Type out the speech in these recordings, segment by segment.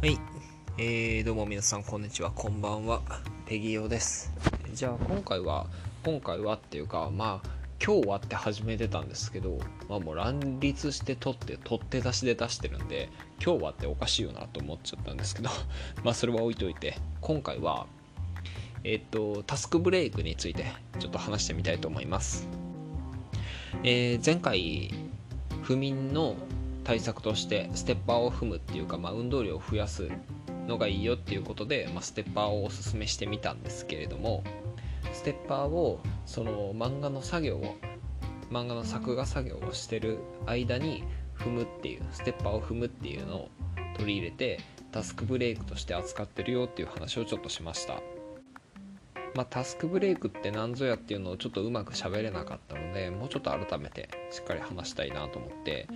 はい、えー、どうも皆さんこんにちは。こんばんは。ペギオです。じゃあ今回は今回はっていうかまあ今日はって始めてたんですけどまあもう乱立して取って取って出しで出してるんで今日はっておかしいよなと思っちゃったんですけど まあそれは置いといて今回はえっとタスクブレイクについてちょっと話してみたいと思います。えー、前回不眠の対策としてステッパーを踏むっていうか、まあ、運動量を増やすのがいいよっていうことで、まあ、ステッパーをおすすめしてみたんですけれどもステッパーをその漫画の作業を漫画の作画作業をしてる間に踏むっていうステッパーを踏むっていうのを取り入れてタスクブレイクとして扱ってるよっていう話をちょっとしました。まあ、タスクブレイクって何ぞやっていうのをちょっとうまく喋れなかったのでもうちょっと改めてしっかり話したいなと思って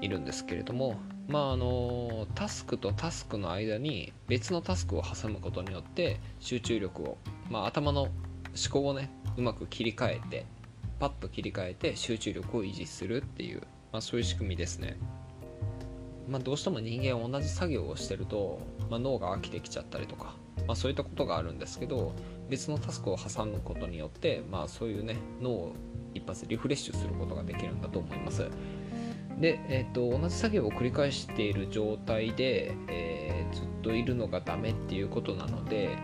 いるんですけれどもまああのタスクとタスクの間に別のタスクを挟むことによって集中力を、まあ、頭の思考をねうまく切り替えてパッと切り替えて集中力を維持するっていう、まあ、そういう仕組みですね。まあ、どうしても人間同じ作業をしてると、まあ、脳が飽きてきちゃったりとか、まあ、そういったことがあるんですけど別のタスクを挟むことによって、まあ、そういうね脳を一発リフレッシュすることができるんだと思います。で、えーと、同じ作業を繰り返している状態で、えー、ずっといるのがダメっていうことなので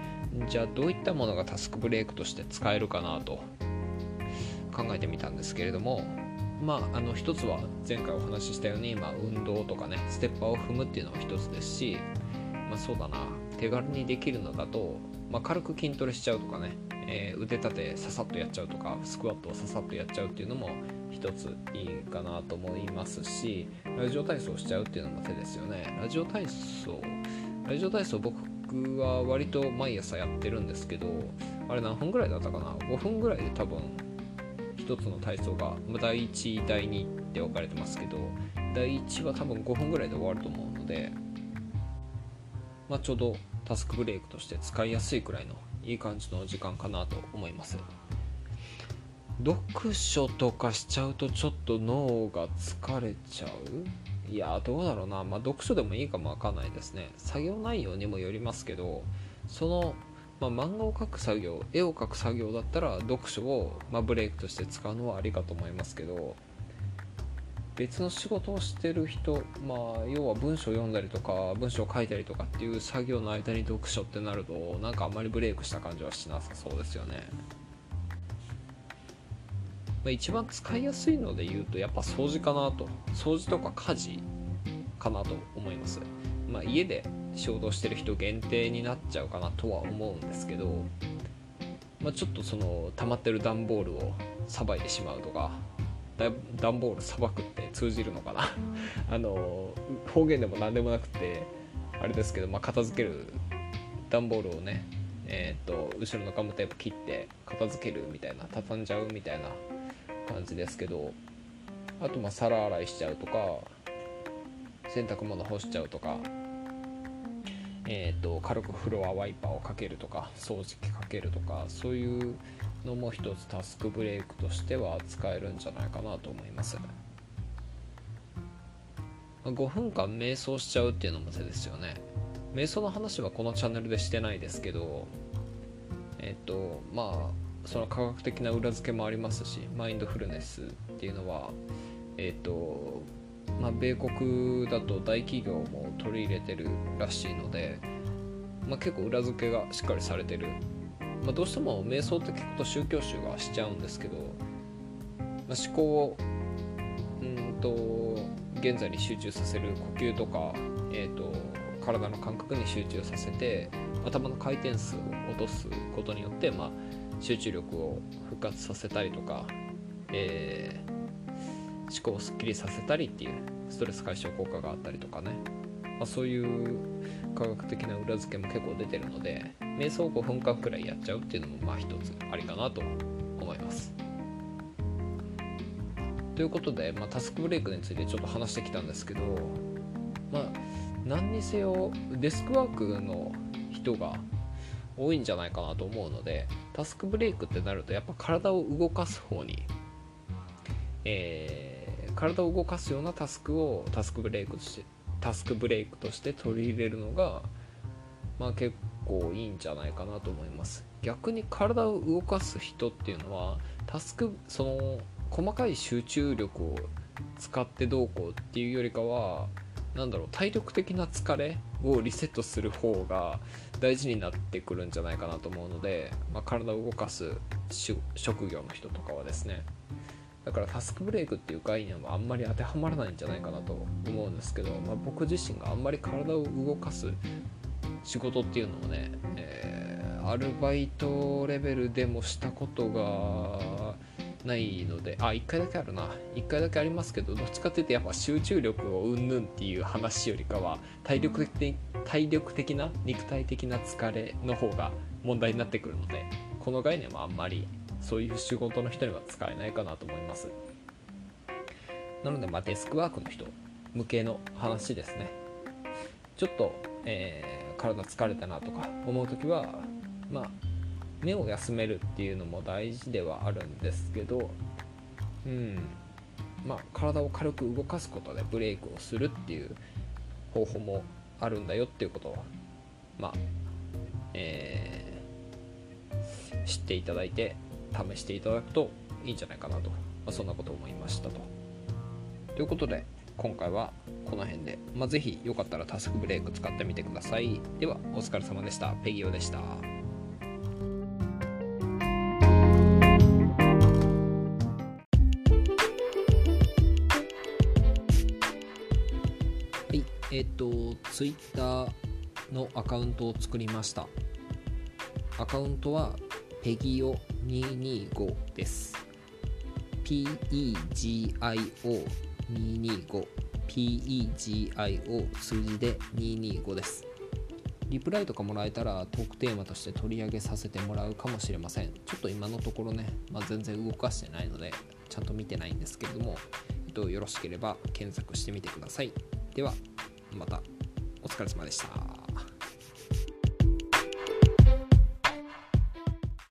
じゃあどういったものがタスクブレイクとして使えるかなと考えてみたんですけれどもまああの一つは前回お話ししたように、まあ、運動とかねステッパーを踏むっていうのも一つですしまあそうだな手軽にできるのだと、まあ、軽く筋トレしちゃうとかね、えー、腕立てささっとやっちゃうとかスクワットをささっとやっちゃうっていうのも一ついいかなと思いますしラジオ体操しちゃうっていうのも手ですよね。ラジオ体操ラジオ体操僕は割と毎朝やってるんですけどあれ何分ぐらいだったかな？5分ぐらいで多分一つの体操が、ま第1第2って分かれてますけど第1は多分5分ぐらいで終わると思うので、まあ、ちょうどタスクブレイクとして使いやすいくらいのいい感じの時間かなと思います。読書とかしちゃうとちょっと脳が疲れちゃう？いやどうだろうな。まあ読書でもいいかもわかんないですね。作業内容にもよりますけどその、まあ、漫画を描く作業絵を描く作業だったら読書を、まあ、ブレイクとして使うのはありかと思いますけど別の仕事をしてる人まあ要は文章を読んだりとか文章を書いたりとかっていう作業の間に読書ってなるとなんかあんまりブレイクした感じはしなさそうですよね。まあ、一番使いやすいので言うとやっぱ掃除かなと。掃除とか家事かなと思います、まあ、家で仕事をしてる人限定になっちゃうかなとは思うんですけど、まあ、ちょっとその溜まってる段ボールをさばいてしまうとか段ボールさばくって通じるのかな。あの方言でも何でもなくてあれですけど、まあ、片付ける段ボールをねえーと、と後ろのガムテープ切って片付けるみたいな畳んじゃうみたいな感じですけどあとまあ皿洗いしちゃうとか洗濯物干しちゃうとかえーと、軽くフロアワイパーをかけるとか掃除機かけるとかそういうのも一つタスクブレイクとしては使えるんじゃないかなと思います。5分間瞑想しちゃうっていうのも手ですよね。瞑想の話はこのチャンネルでしてないですけどえっ、ー、とまあその科学的な裏付けもありますしマインドフルネスっていうのはえっ、ー、とまあ、米国だと大企業も取り入れてるらしいので、まあ、結構裏付けがしっかりされてる、まあ、どうしても瞑想って聞くと宗教集がしちゃうんですけど、ま思考をうんと現在に集中させる呼吸とか、えーと体の感覚に集中させて頭の回転数を落とすことによって、まあ、集中力を復活させたりとか、えー、思考をすっきりさせたりっていうストレス解消効果があったりとかね、まあ、そういう科学的な裏付けも結構出てるので瞑想を5分間くらいやっちゃうっていうのもまあ一つありかなと思います。ということで、まあ、タスクブレイクについてちょっと話してきたんですけどまあ何にせよデスクワークの人が多いんじゃないかなと思うのでタスクブレイクってなるとやっぱ体を動かす方に、えー、体を動かすようなタスクをタスクブレイクとしてタスクブレイクとして取り入れるのが、まあ、結構いいんじゃないかなと思います。逆に体を動かす人っていうのはタスクその細かい集中力を使ってどうこうっていうよりかはなんだろう体力的な疲れをリセットする方が大事になってくるんじゃないかなと思うので、まあ、体を動かす職業の人とかはですねだからタスクブレイクっていう概念はあんまり当てはまらないんじゃないかなと思うんですけど、まあ、僕自身があんまり体を動かす仕事っていうのをね、えー、アルバイトレベルでもしたことがないのであ1回だけあるな。1回だけありますけどどっちかっていうとやっぱ集中力をうんぬんっていう話よりかは体力的体力的な肉体的な疲れの方が問題になってくるのでこの概念はあんまりそういう仕事の人には使えないかなと思います。なのでまあデスクワークの人向けの話ですね。ちょっと、えー、体疲れたなとか思う時はまあ目を休めるっていうのも大事ではあるんですけどうんまあ体を軽く動かすことでブレイクをするっていう方法もあるんだよっていうことはまあえー、知っていただいて試していただくといいんじゃないかなと、まあ、そんなこと思いましたと。ということで今回はこの辺で、まあ、ぜひよかったらタスクブレイク使ってみてください。ではお疲れ様でした。ペギオでした。えっと、Twitter のアカウントを作りました。アカウントはペギオ225です。PEGIO225 PEGIO 数字で225です。リプライとかもらえたらトークテーマとして取り上げさせてもらうかもしれません。ちょっと今のところね、まあ、全然動かしてないので、ちゃんと見てないんですけれども、えっと、よろしければ検索してみてください。では、またお疲れ様でした。